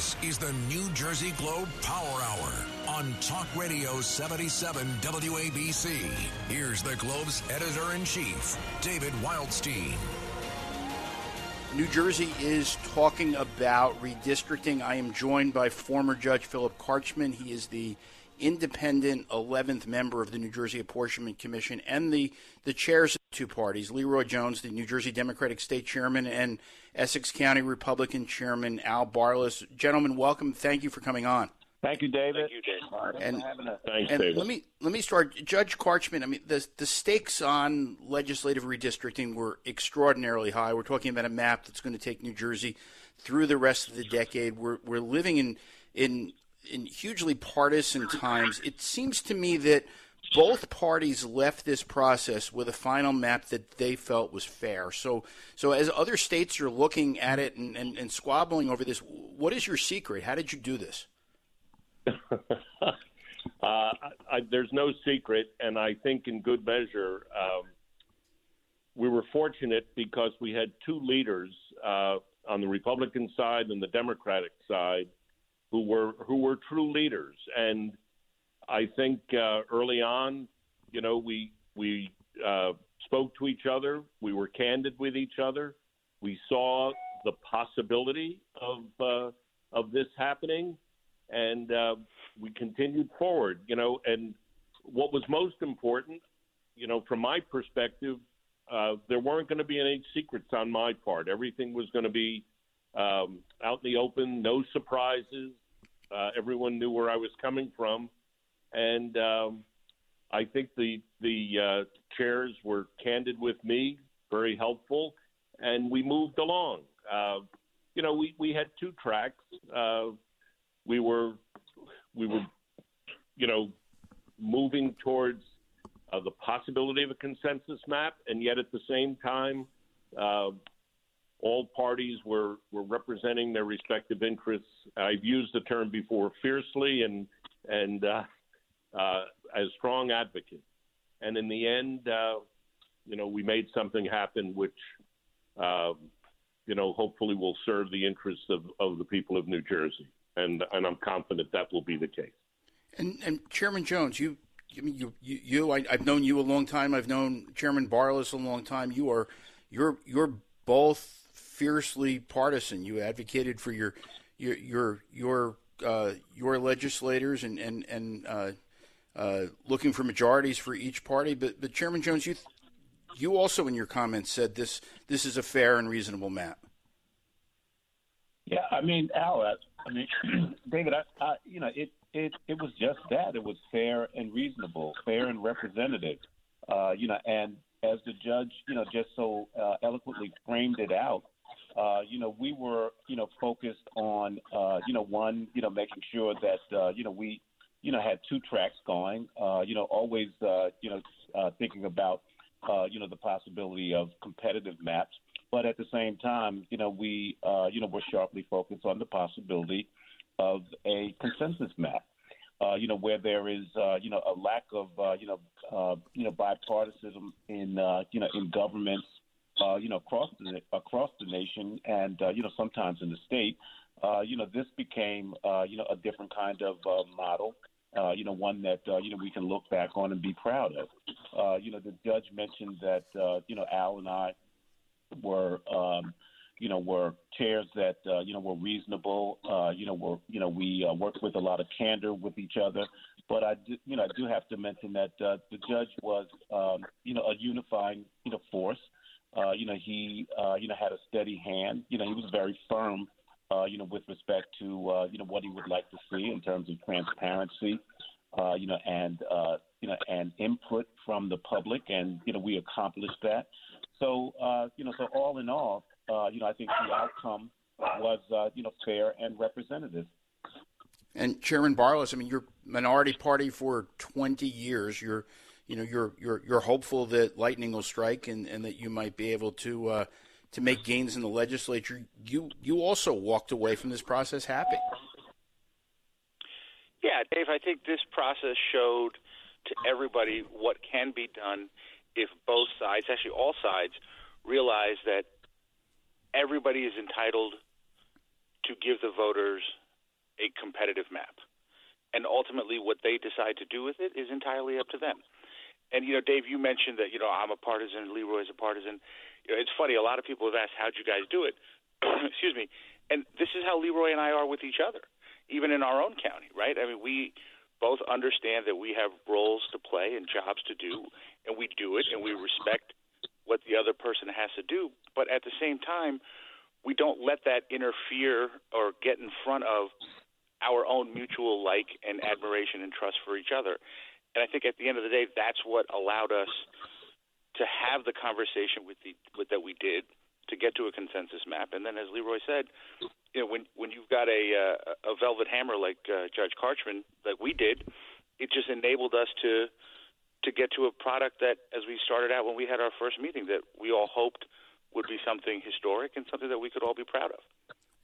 This is the New Jersey Globe Power Hour on Talk Radio 77 WABC. Here's the Globe's editor in chief, David Wildstein. New Jersey is talking about redistricting. I am joined by former Judge Philip Carchman. He is the independent 11th member of the New Jersey Apportionment Commission and the, the chairs of the two parties, Leroy Jones, the New Jersey Democratic State Chairman, and Essex County Republican Chairman Al Barlas. Gentlemen, welcome. Thank you for coming on. Thank you, David. Thank you, David. And, Thanks, and David. let me let me start, Judge Carchman. I mean, the the stakes on legislative redistricting were extraordinarily high. We're talking about a map that's going to take New Jersey through the rest of the decade. We're we're living in in in hugely partisan times. It seems to me that both parties left this process with a final map that they felt was fair. So, so as other states are looking at it and, and, and squabbling over this, what is your secret? How did you do this? uh, I, I, there's no secret, and I think in good measure, um, we were fortunate because we had two leaders uh, on the Republican side and the Democratic side who were who were true leaders, and I think uh, early on, you know, we we uh, spoke to each other, we were candid with each other, we saw the possibility of uh, of this happening, and uh, we continued forward. You know, and what was most important, you know, from my perspective, uh, there weren't going to be any secrets on my part. Everything was going to be um, out in the open, no surprises. Uh, everyone knew where I was coming from, and um, I think the the uh, chairs were candid with me, very helpful, and we moved along. Uh, you know, we, we had two tracks. Uh, we were we were, you know, moving towards uh, the possibility of a consensus map, and yet at the same time, uh, all parties were, were representing their respective interests. I've used the term before fiercely and and uh, uh, as strong advocates. And in the end, uh, you know, we made something happen, which um, you know hopefully will serve the interests of, of the people of New Jersey. And and I'm confident that will be the case. And, and Chairman Jones, you, I mean, you, you, you I, have known you a long time. I've known Chairman Barlas a long time. You are, you're, you're both fiercely partisan. You advocated for your, your, your, your, uh, your legislators and and and uh, uh, looking for majorities for each party. But, but Chairman Jones, you, you also in your comments said this, this is a fair and reasonable map. Yeah, I mean, Al, I, mean, David, I, I, you know, it, it, it was just that. It was fair and reasonable, fair and representative. Uh, you know, and as the judge, you know, just so uh, eloquently framed it out, uh, you know, we were, you know, focused on, uh, you know, one, you know, making sure that, uh, you know, we, you know, had two tracks going. Uh, you know, always, uh, you know, uh, thinking about, uh, you know, the possibility of competitive maps. But at the same time, you know, we, uh, you know, were sharply focused on the possibility of a consensus map. Uh, you know, where there is, uh, you know, a lack of, uh, you know, uh, you know, bipartisanship in, uh, you know, in governments, uh, you know, across the across the nation, and uh, you know, sometimes in the state. Uh, you know, this became, uh, you know, a different kind of uh, model. Uh, you know, one that uh, you know we can look back on and be proud of. Uh, you know, the judge mentioned that uh, you know Al and I were um, you know were chairs that uh, you know were reasonable. Uh, you know, were you know we uh, worked with a lot of candor with each other. But I do, you know I do have to mention that uh, the judge was um, you know a unifying you know force. Uh, you know he uh, you know had a steady hand. You know he was very firm. Uh, you know with respect to uh, you know what he would like to see in terms of transparency. Uh, you know and uh, you know and input from the public, and you know we accomplished that. So uh, you know so all in all, uh, you know, I think the outcome was, uh, you know, fair and representative. And Chairman Barlas, I mean, you're minority party for 20 years. You're, you know, you're you're you're hopeful that lightning will strike and, and that you might be able to uh, to make gains in the legislature. You you also walked away from this process happy. Yeah, Dave, I think this process showed to everybody what can be done if both sides, actually all sides, realize that everybody is entitled to give the voters a competitive map. And ultimately, what they decide to do with it is entirely up to them. And you know, Dave, you mentioned that you know I'm a partisan, Leroy's a partisan. You know, it's funny. A lot of people have asked, "How'd you guys do it?" Excuse me. And this is how Leroy and I are with each other, even in our own county, right? I mean, we both understand that we have roles to play and jobs to do, and we do it, and we respect what the other person has to do. But at the same time, we don't let that interfere or get in front of our own mutual like and admiration and trust for each other. And I think at the end of the day, that's what allowed us to have the conversation with the with, that we did to get to a consensus map. And then, as Leroy said, you know, when when you've got a uh, a velvet hammer like uh, Judge Carchman that we did, it just enabled us to to get to a product that, as we started out when we had our first meeting, that we all hoped would be something historic and something that we could all be proud of.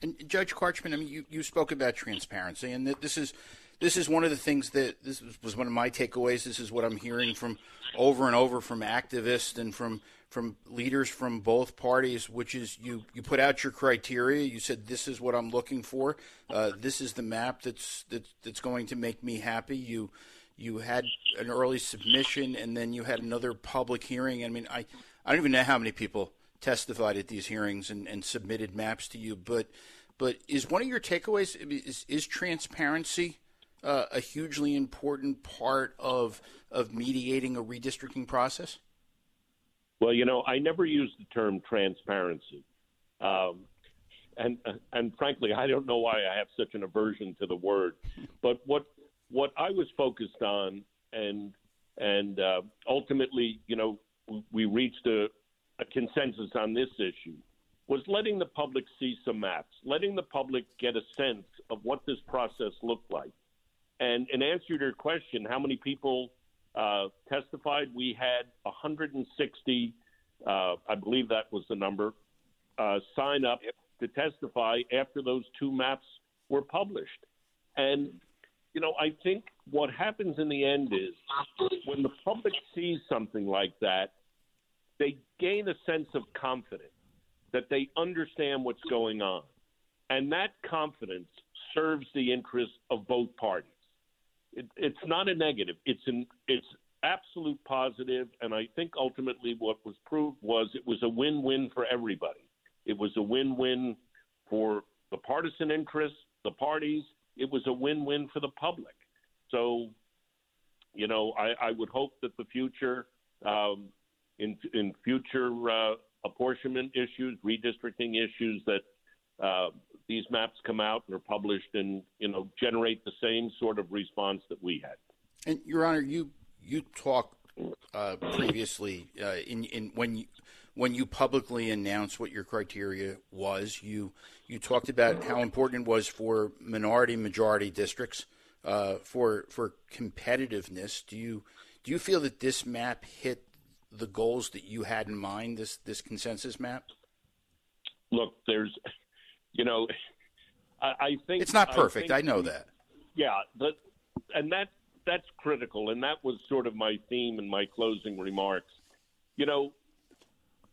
And Judge Carchman, I mean, you, you spoke about transparency, and this is this is one of the things that this was one of my takeaways. This is what I'm hearing from over and over from activists and from from leaders from both parties, which is you you put out your criteria. You said this is what I'm looking for. Uh, this is the map that's that's that's going to make me happy. You you had an early submission, and then you had another public hearing. I mean, I I don't even know how many people testified at these hearings and, and submitted maps to you, but but is one of your takeaways is, is transparency uh, a hugely important part of of mediating a redistricting process? Well, you know, I never use the term transparency, um, and and frankly, I don't know why I have such an aversion to the word. But what what I was focused on, and and uh, ultimately, you know, we reached a, a consensus on this issue was letting the public see some maps, letting the public get a sense of what this process looked like. And in answer to your question, how many people uh, testified? We had 160, uh, I believe that was the number, uh, sign up to testify after those two maps were published. And, you know, I think what happens in the end is when the public sees something like that, they gain a sense of confidence that they understand what's going on. And that confidence serves the interests of both parties it, it's not a negative. It's an it's absolute positive, and I think ultimately what was proved was it was a win-win for everybody. It was a win-win for the partisan interests, the parties. It was a win-win for the public. So, you know, I, I would hope that the future, um, in in future uh, apportionment issues, redistricting issues, that uh, these maps come out and are published and you know generate the same sort of response that we had. And Your Honor, you you talked uh, previously uh, in in when you when you publicly announced what your criteria was, you you talked about how important it was for minority majority districts uh, for for competitiveness. Do you do you feel that this map hit the goals that you had in mind? This this consensus map. Look, there's you know, I, I think it's not perfect. I, I know that. Yeah, but and that that's critical, and that was sort of my theme in my closing remarks. You know,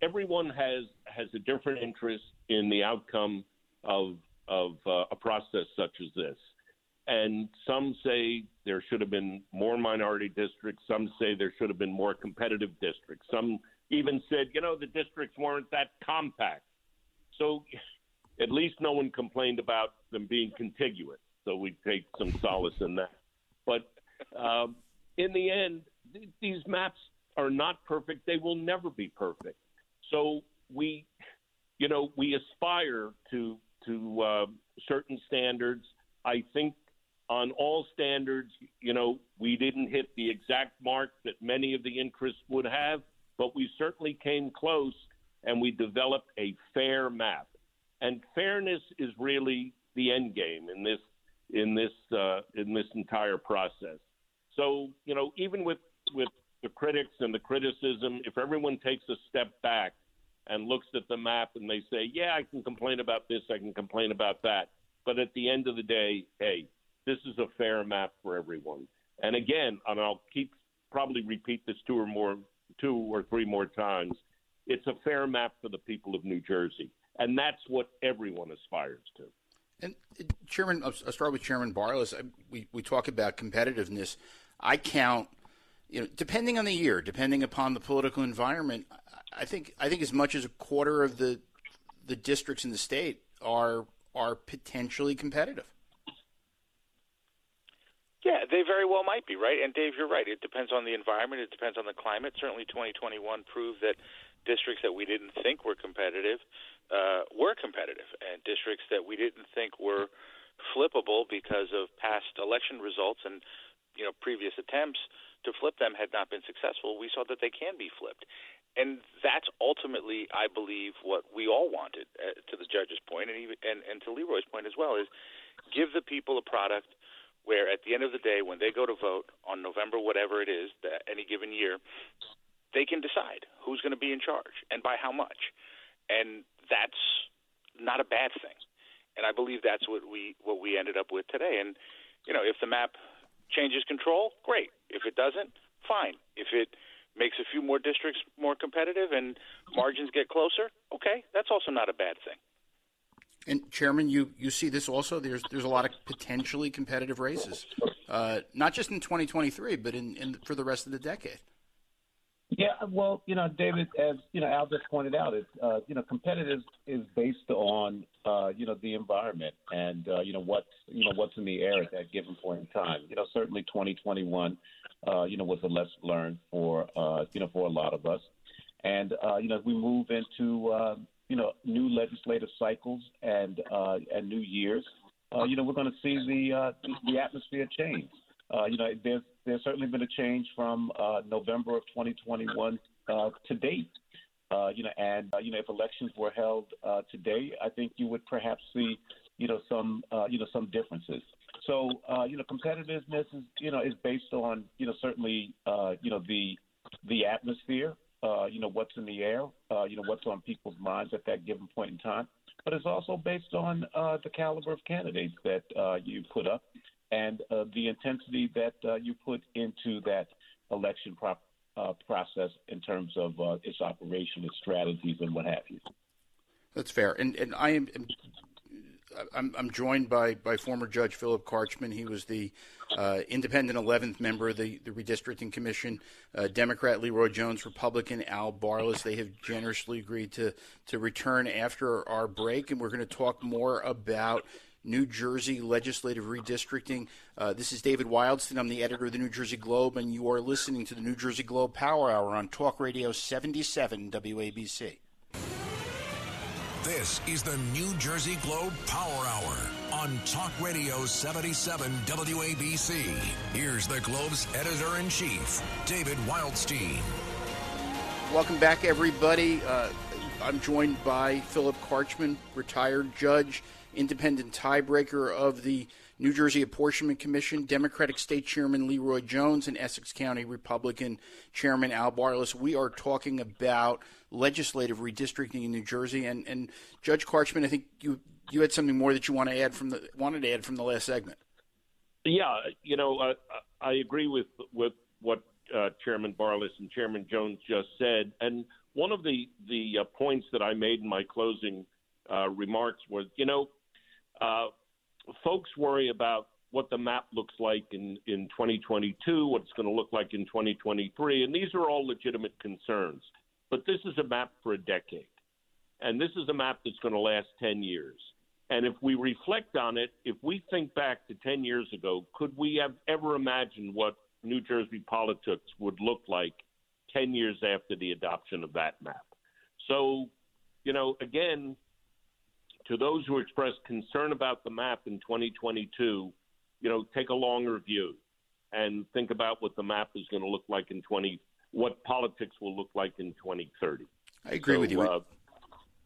everyone has has a different interest in the outcome of of uh, a process such as this. And some say there should have been more minority districts. Some say there should have been more competitive districts. Some even said, you know, the districts weren't that compact. So at least no one complained about them being contiguous. So we take some solace in that. But um, in the end, th- these maps are not perfect. They will never be perfect. So we, you know, we aspire to to uh, certain standards. I think on all standards, you know, we didn't hit the exact mark that many of the interests would have, but we certainly came close, and we developed a fair map and fairness is really the end game in this in this uh, in this entire process. So you know, even with with the critics and the criticism, if everyone takes a step back and looks at the map and they say, "Yeah, I can complain about this, I can complain about that," but at the end of the day, hey, this is a fair map for everyone. And again, and I'll keep probably repeat this two or more, two or three more times. It's a fair map for the people of New Jersey and that's what everyone aspires to. And Chairman, I'll start with Chairman Barlas. We we talk about competitiveness. I count, you know, depending on the year, depending upon the political environment. I think I think as much as a quarter of the the districts in the state are are potentially competitive. Yeah, they very well might be, right? And Dave, you're right. It depends on the environment. It depends on the climate. Certainly, 2021 proved that districts that we didn't think were competitive uh, were competitive, and districts that we didn't think were flippable because of past election results and you know previous attempts to flip them had not been successful. We saw that they can be flipped, and that's ultimately, I believe, what we all wanted. Uh, to the judge's point, and even and, and to Leroy's point as well, is give the people a product where at the end of the day, when they go to vote on November, whatever it is, that any given year, they can decide who's going to be in charge and by how much, and that's not a bad thing. And I believe that's what we what we ended up with today. And you know, if the map changes control, great. If it doesn't, fine. If it makes a few more districts more competitive and margins get closer, okay, that's also not a bad thing. And Chairman, you, you see this also. There's there's a lot of potentially competitive races, uh, not just in 2023, but in, in for the rest of the decade. Yeah, well, you know, David, as you know, Al just pointed out, it's uh, you know, competitive is based on uh, you know the environment and uh, you know what's you know what's in the air at that given point in time. You know, certainly 2021, uh, you know, was a lesson learned for uh, you know for a lot of us, and uh, you know, as we move into uh, you know new legislative cycles and uh, and new years, uh, you know we're going to see the uh, the atmosphere change. Uh, you know, there's there's certainly been a change from uh, November of 2021 uh, to date. Uh, you know, and uh, you know, if elections were held uh, today, I think you would perhaps see, you know, some uh, you know some differences. So, uh, you know, competitiveness is you know is based on you know certainly uh, you know the the atmosphere uh, you know, what's in the air, uh, you know, what's on people's minds at that given point in time. But it's also based on uh, the caliber of candidates that uh, you put up and uh, the intensity that uh, you put into that election uh, process in terms of uh, its operation, its strategies, and what have you. That's fair. And, and I am I'm, I'm joined by, by former Judge Philip Carchman. He was the uh, independent 11th member of the, the Redistricting Commission. Uh, Democrat Leroy Jones, Republican Al Barlas. They have generously agreed to, to return after our break, and we're going to talk more about New Jersey legislative redistricting. Uh, this is David Wildstein. I'm the editor of the New Jersey Globe, and you are listening to the New Jersey Globe Power Hour on Talk Radio 77 WABC. This is the New Jersey Globe Power Hour on Talk Radio 77 WABC. Here's the Globe's editor in chief, David Wildstein. Welcome back, everybody. Uh, I'm joined by Philip Carchman, retired judge, independent tiebreaker of the New Jersey Apportionment Commission, Democratic State Chairman Leroy Jones, and Essex County Republican Chairman Al Barlas. We are talking about legislative redistricting in New Jersey. And, and Judge Carchman, I think you you had something more that you want to add from the wanted to add from the last segment. Yeah, you know, I agree with with what uh, Chairman Barlas and Chairman Jones just said, and one of the the uh, points that I made in my closing uh, remarks was, you know, uh, folks worry about what the map looks like in in 2022, what it's going to look like in 2023, and these are all legitimate concerns. But this is a map for a decade. And this is a map that's going to last 10 years. And if we reflect on it, if we think back to 10 years ago, could we have ever imagined what New Jersey politics would look like 10 years after the adoption of that map? So, you know, again, to those who express concern about the map in 2022, you know, take a longer view and think about what the map is going to look like in 20 what politics will look like in 2030. I agree so, with you. Uh,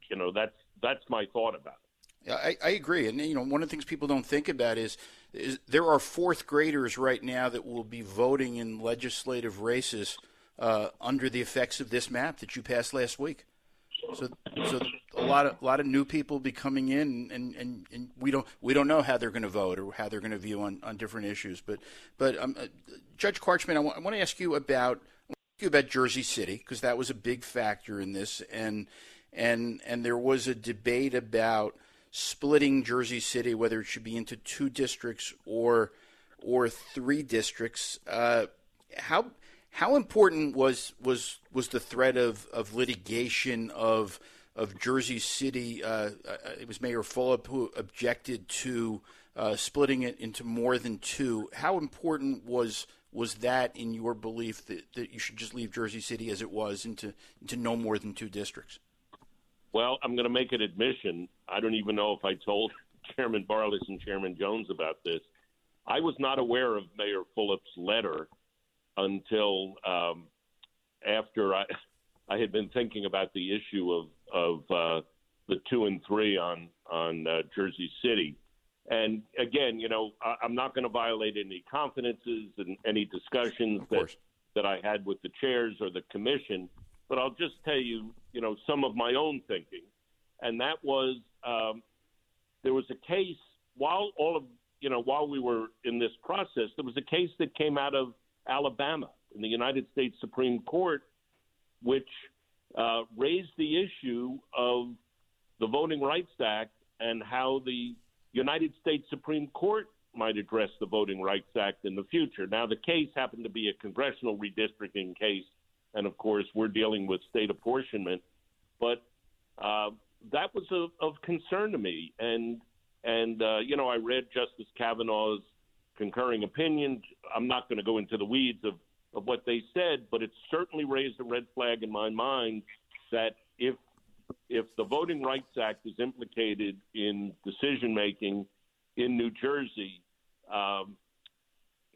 you know, that's that's my thought about it. I, I agree. And you know, one of the things people don't think about is, is there are fourth graders right now that will be voting in legislative races uh, under the effects of this map that you passed last week. So, so a lot of a lot of new people be coming in, and, and, and we don't we don't know how they're going to vote or how they're going to view on, on different issues. But but um, uh, Judge Carchman, I want, to ask you about you about Jersey City because that was a big factor in this, and and and there was a debate about splitting Jersey City, whether it should be into two districts or or three districts. Uh, how how important was was was the threat of, of litigation of of Jersey City? Uh, uh it was Mayor Fulop who objected to uh, splitting it into more than two. How important was was that in your belief that, that you should just leave Jersey City as it was into into no more than two districts? Well, I'm going to make an admission. I don't even know if I told Chairman Barlas and Chairman Jones about this. I was not aware of Mayor Fulop's letter until um, after I, I had been thinking about the issue of of uh, the two and three on on uh, Jersey City. And again, you know, I, I'm not going to violate any confidences and any discussions that that I had with the chairs or the commission. But I'll just tell you, you know, some of my own thinking, and that was um, there was a case while all of you know while we were in this process, there was a case that came out of Alabama in the United States Supreme Court, which uh, raised the issue of the Voting Rights Act and how the United States Supreme Court might address the Voting Rights Act in the future. Now, the case happened to be a congressional redistricting case, and of course, we're dealing with state apportionment. But uh, that was of, of concern to me, and and uh, you know, I read Justice Kavanaugh's concurring opinion. I'm not going to go into the weeds of, of what they said, but it certainly raised a red flag in my mind that if if the Voting Rights Act is implicated in decision making in New Jersey, um,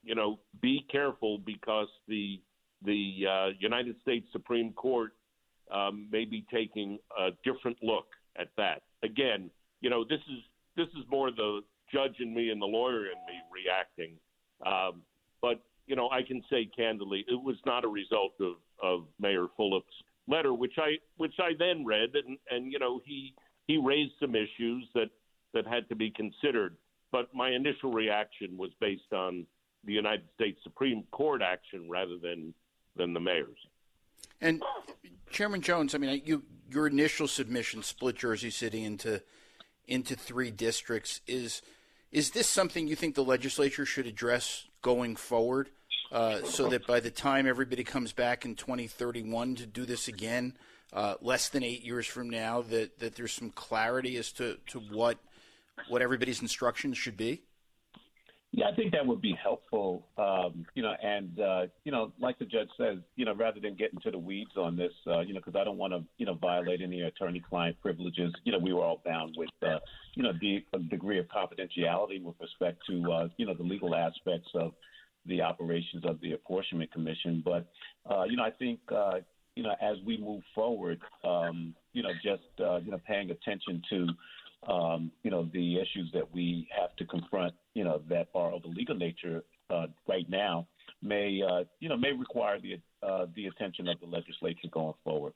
you know, be careful because the the uh, United States Supreme Court um, may be taking a different look at that. Again, you know, this is this is more the judge and me and the lawyer and me reacting. Um, but you know, I can say candidly, it was not a result of, of Mayor Fulop's letter, which I which I then read, and, and you know, he he raised some issues that that had to be considered. But my initial reaction was based on the United States Supreme Court action rather than than the mayor's. And Chairman Jones, I mean, you your initial submission split Jersey City into into three districts. Is is this something you think the legislature should address going forward, uh, so that by the time everybody comes back in 2031 to do this again, uh, less than eight years from now, that, that there's some clarity as to, to what what everybody's instructions should be? Yeah, I think that would be helpful. Um, you know, and uh, you know, like the judge says, you know, rather than get into the weeds on this, uh, you know, because I don't want to, you know, violate any attorney-client privileges. You know, we were all bound with, uh, you know, the a degree of confidentiality with respect to, uh, you know, the legal aspects of the operations of the apportionment commission. But, uh, you know, I think, uh, you know, as we move forward, um, you know, just uh, you know, paying attention to um, you know, the issues that we have to confront, you know, that are of a legal nature uh, right now may, uh, you know, may require the uh, the attention of the legislature going forward.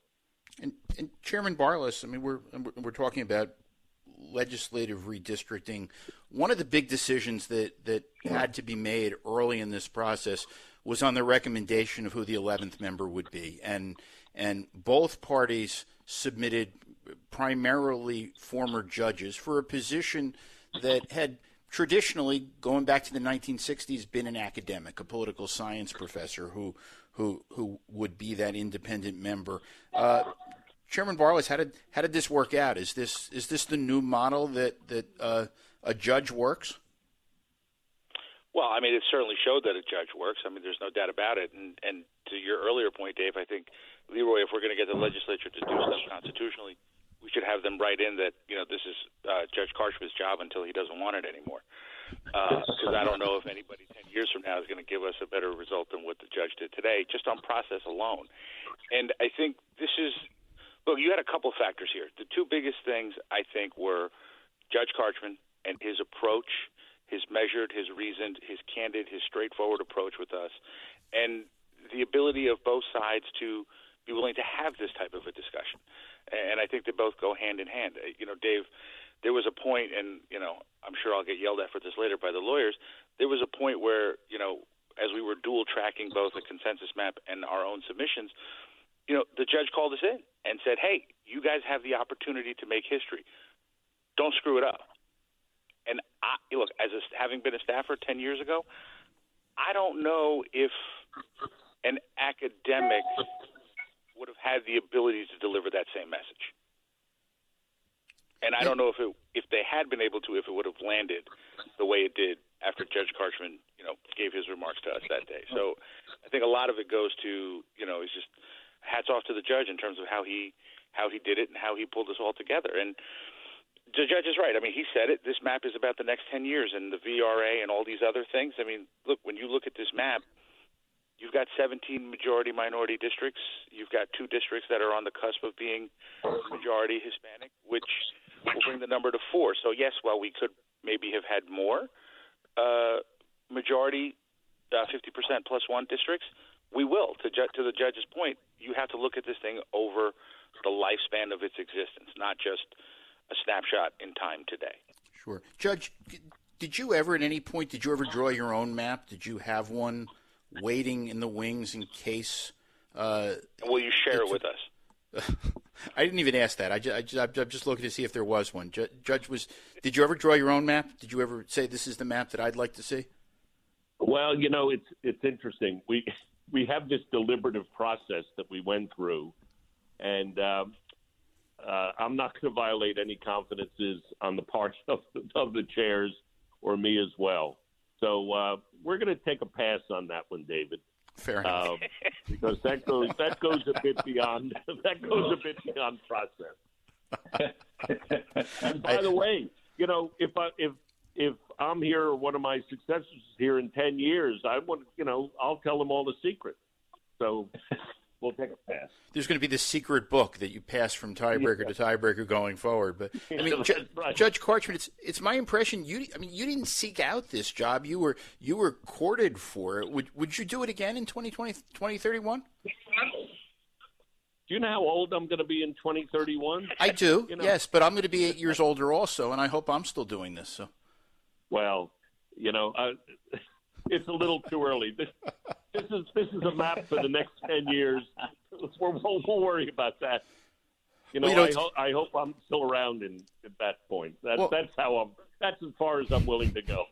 And, and Chairman Barlas, I mean, we're we're talking about legislative redistricting. One of the big decisions that that had to be made early in this process was on the recommendation of who the 11th member would be, and and both parties submitted primarily former judges for a position that had traditionally, going back to the 1960s, been an academic, a political science professor who who who would be that independent member. Uh, Chairman Barlas, how did how did this work out? Is this is this the new model that that uh, a judge works? Well, I mean, it certainly showed that a judge works. I mean, there's no doubt about it. And and to your earlier point, Dave, I think Leroy, if we're going to get the legislature to do stuff constitutionally, we should have them write in that you know this is uh, Judge Carchman's job until he doesn't want it anymore. Because uh, I don't know if anybody ten years from now is going to give us a better result than what the judge did today, just on process alone. And I think this is look. You had a couple factors here. The two biggest things I think were Judge Carchman and his approach, his measured, his reasoned, his candid, his straightforward approach with us, and the ability of both sides to be willing to have this type of a discussion and I think they both go hand in hand. Uh, you know, Dave, there was a point, and you know, I'm sure I'll get yelled at for this later by the lawyers. There was a point where you know, as we were dual tracking both the consensus map and our own submissions, you know, the judge called us in and said, "Hey, you guys have the opportunity to make history. don't screw it up. And I, look, as a, having been a staffer ten years ago, I don't know if an academic would have had the ability to deliver that same message. And I don't know if it, if they had been able to, if it would have landed the way it did after Judge Carchman, you know, gave his remarks to us that day. So I think a lot of it goes to, you know, it's just hats off to the judge in terms of how he how he did it and how he pulled us all together. And the judge is right. I mean, he said it. This map is about the next 10 years and the VRA and all these other things. I mean, look, when you look at this map, you've got 17 majority minority districts. You've got two districts that are on the cusp of being majority Hispanic, which will bring the number to four. So, yes, while we could maybe have had more uh, majority uh, 50% plus one districts, we will. To, ju- to the judge's point, you have to look at this thing over the lifespan of its existence, not just a snapshot in time today. Sure. Judge, did you ever at any point, did you ever draw your own map? Did you have one waiting in the wings in case? Uh, Will you share it with us? I didn't even ask that. I just, I just, I'm just looking to see if there was one. Judge was. Did you ever draw your own map? Did you ever say this is the map that I'd like to see? Well, you know, it's it's interesting. We we have this deliberative process that we went through, and um, uh, I'm not going to violate any confidences on the part of the, of the chairs or me as well. So uh, we're going to take a pass on that one, David. Fair enough. Um, because that goes that goes a bit beyond that goes a bit beyond process. and by the way, you know, if I if if I'm here or one of my successors is here in ten years, I want you know I'll tell them all the secrets. So we'll take a pass. There's going to be this secret book that you pass from tiebreaker yeah. to tiebreaker going forward. But I mean, Ju- right. Judge Carchman, it's it's my impression you. I mean, you didn't seek out this job. You were you were courted for it. Would would you do it again in 2020, 2031? Do you know how old I'm going to be in 2031? I do, you know? yes, but I'm going to be eight years older also, and I hope I'm still doing this. So, well, you know, I, it's a little too early. This, this is this is a map for the next ten years. We'll, we'll, worry about that. You know, well, you I, ho- I hope I'm still around in, at that point. That's well, that's how I'm. That's as far as I'm willing to go.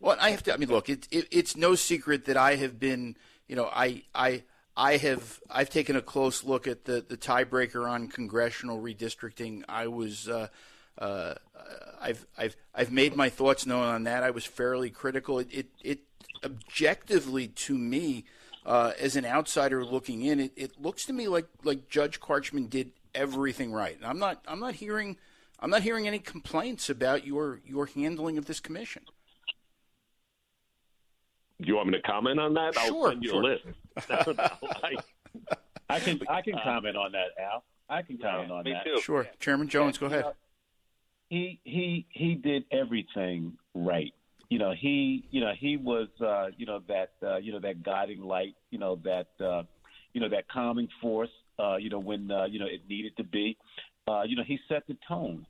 Well, I have to. I mean, look, it, it, it's no secret that I have been. You know, I I I have I've taken a close look at the the tiebreaker on congressional redistricting. I was. Uh, uh, I've I've I've made my thoughts known on that. I was fairly critical. It it, it objectively to me, uh, as an outsider looking in, it, it looks to me like like Judge Carchman did everything right. And I'm not I'm not hearing I'm not hearing any complaints about your your handling of this commission. Do you want me to comment on that? Sure, I'll send you sure. a list. I, I can I can comment on that, Al. I can comment yeah, on me that. Too. Sure, Chairman Jones, go ahead. He he he did everything right you know he you know he was uh, you know that uh, you know that guiding light you know that uh, you know that calming force uh, you know when uh, you know it needed to be uh, you know he set the tone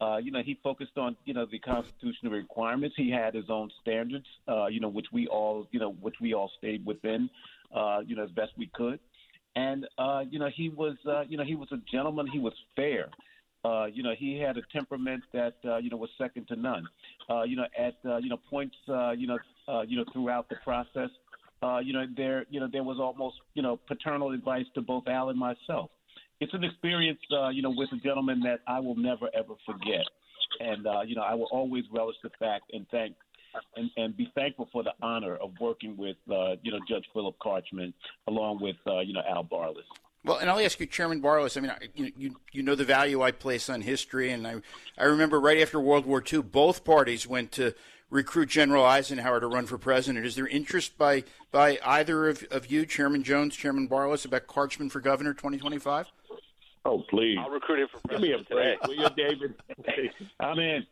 uh, you know he focused on you know the constitutional requirements he had his own standards uh, you know which we all you know which we all stayed within uh, you know as best we could and uh, you know he was uh, you know he was a gentleman he was fair uh, you know, he had a temperament that uh, you know was second to none. Uh, you know, at uh, you know points, uh, you know, uh, you know throughout the process, uh, you know there, you know there was almost you know paternal advice to both Al and myself. It's an experience, uh, you know, with a gentleman that I will never ever forget, and uh, you know I will always relish the fact and thank and, and be thankful for the honor of working with uh, you know Judge Philip Carchman along with uh, you know Al Barlas. Well, and I'll ask you, Chairman Barlas. I mean, you, you you know the value I place on history, and I I remember right after World War II, both parties went to recruit General Eisenhower to run for president. Is there interest by by either of, of you, Chairman Jones, Chairman Barlas, about Carchman for governor 2025? Oh, please! I'll recruit him for president Give me a break, will you, David? I'm in.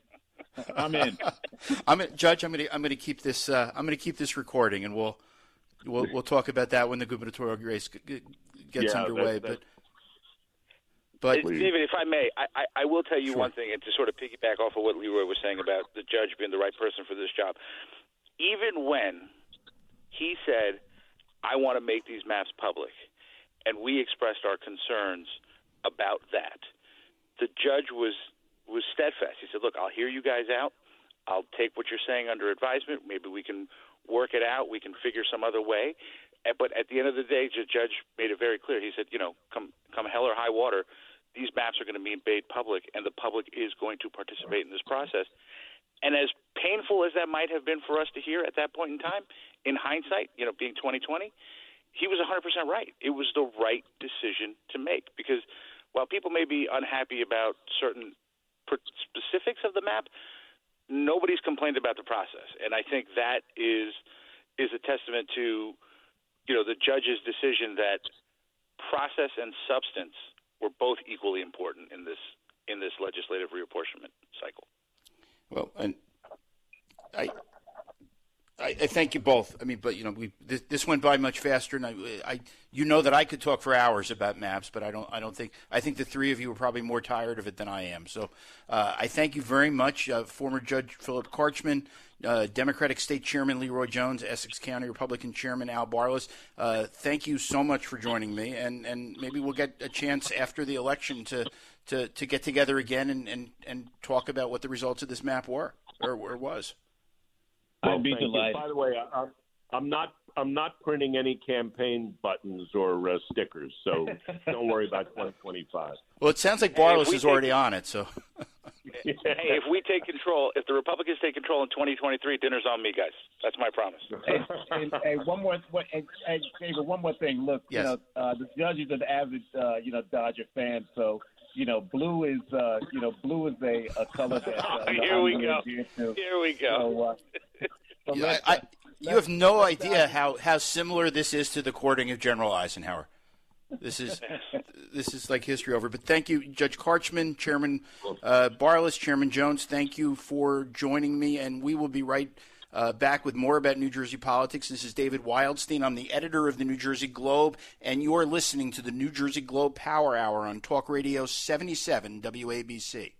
I'm in. I'm in, Judge. I'm going to I'm going to keep this uh, I'm going to keep this recording, and we'll we'll we'll talk about that when the gubernatorial race gets yeah, underway. That, that, but but David, if I may, I, I, I will tell you sure. one thing, and to sort of piggyback off of what Leroy was saying about the judge being the right person for this job. Even when he said, "I want to make these maps public," and we expressed our concerns about that, the judge was was steadfast. He said, "Look, I'll hear you guys out. I'll take what you're saying under advisement. Maybe we can work it out. We can figure some other way." Eh, but at the end of the day, the judge made it very clear. He said, "You know, come come hell or high water, these maps are going to be made public, and the public is going to participate in this process." And as painful as that might have been for us to hear at that point in time, in hindsight, you know, being 2020, he was 100% right. It was the right decision to make because while people may be unhappy about certain specifics of the map, nobody's complained about the process, and I think that is is a testament to you know the judge's decision that process and substance were both equally important in this in this legislative reapportionment cycle. Well, and I I, I, thank you both. I mean, but you know, we this, this went by much faster, and I, I, you know that I could talk for hours about maps, but I don't. I don't think. I think the three of you are probably more tired of it than I am. So, uh, I thank you very much, uh, former Judge Philip Carchman, uh, Democratic State Chairman Leroy Jones, Essex County Republican Chairman Al Barlas. Uh, thank you so much for joining me, and and maybe we'll get a chance after the election to to, to get together again and, and, and talk about what the results of this map were or, or was. Well, I'd be delighted. You. By the way, I, I'm not I'm not printing any campaign buttons or uh, stickers, so don't worry about 2025. Well, it sounds like Barlas hey, is already take, on it. So, hey, if we take control, if the Republicans take control in 2023, dinner's on me, guys. That's my promise. and, and, and one more, and, and David, one more thing. Look, yes. you know, uh, the judge is an avid, uh, you know, Dodger fan, so you know, blue is uh, you know, blue is a, a color that. Uh, Here we go. Here we go. So, uh, so yeah, I, I, you have no idea how, how similar this is to the courting of General Eisenhower. This is this is like history over. But thank you, Judge Carchman, Chairman uh, Barlas, Chairman Jones. Thank you for joining me, and we will be right uh, back with more about New Jersey politics. This is David Wildstein. I'm the editor of the New Jersey Globe, and you're listening to the New Jersey Globe Power Hour on Talk Radio 77 WABC.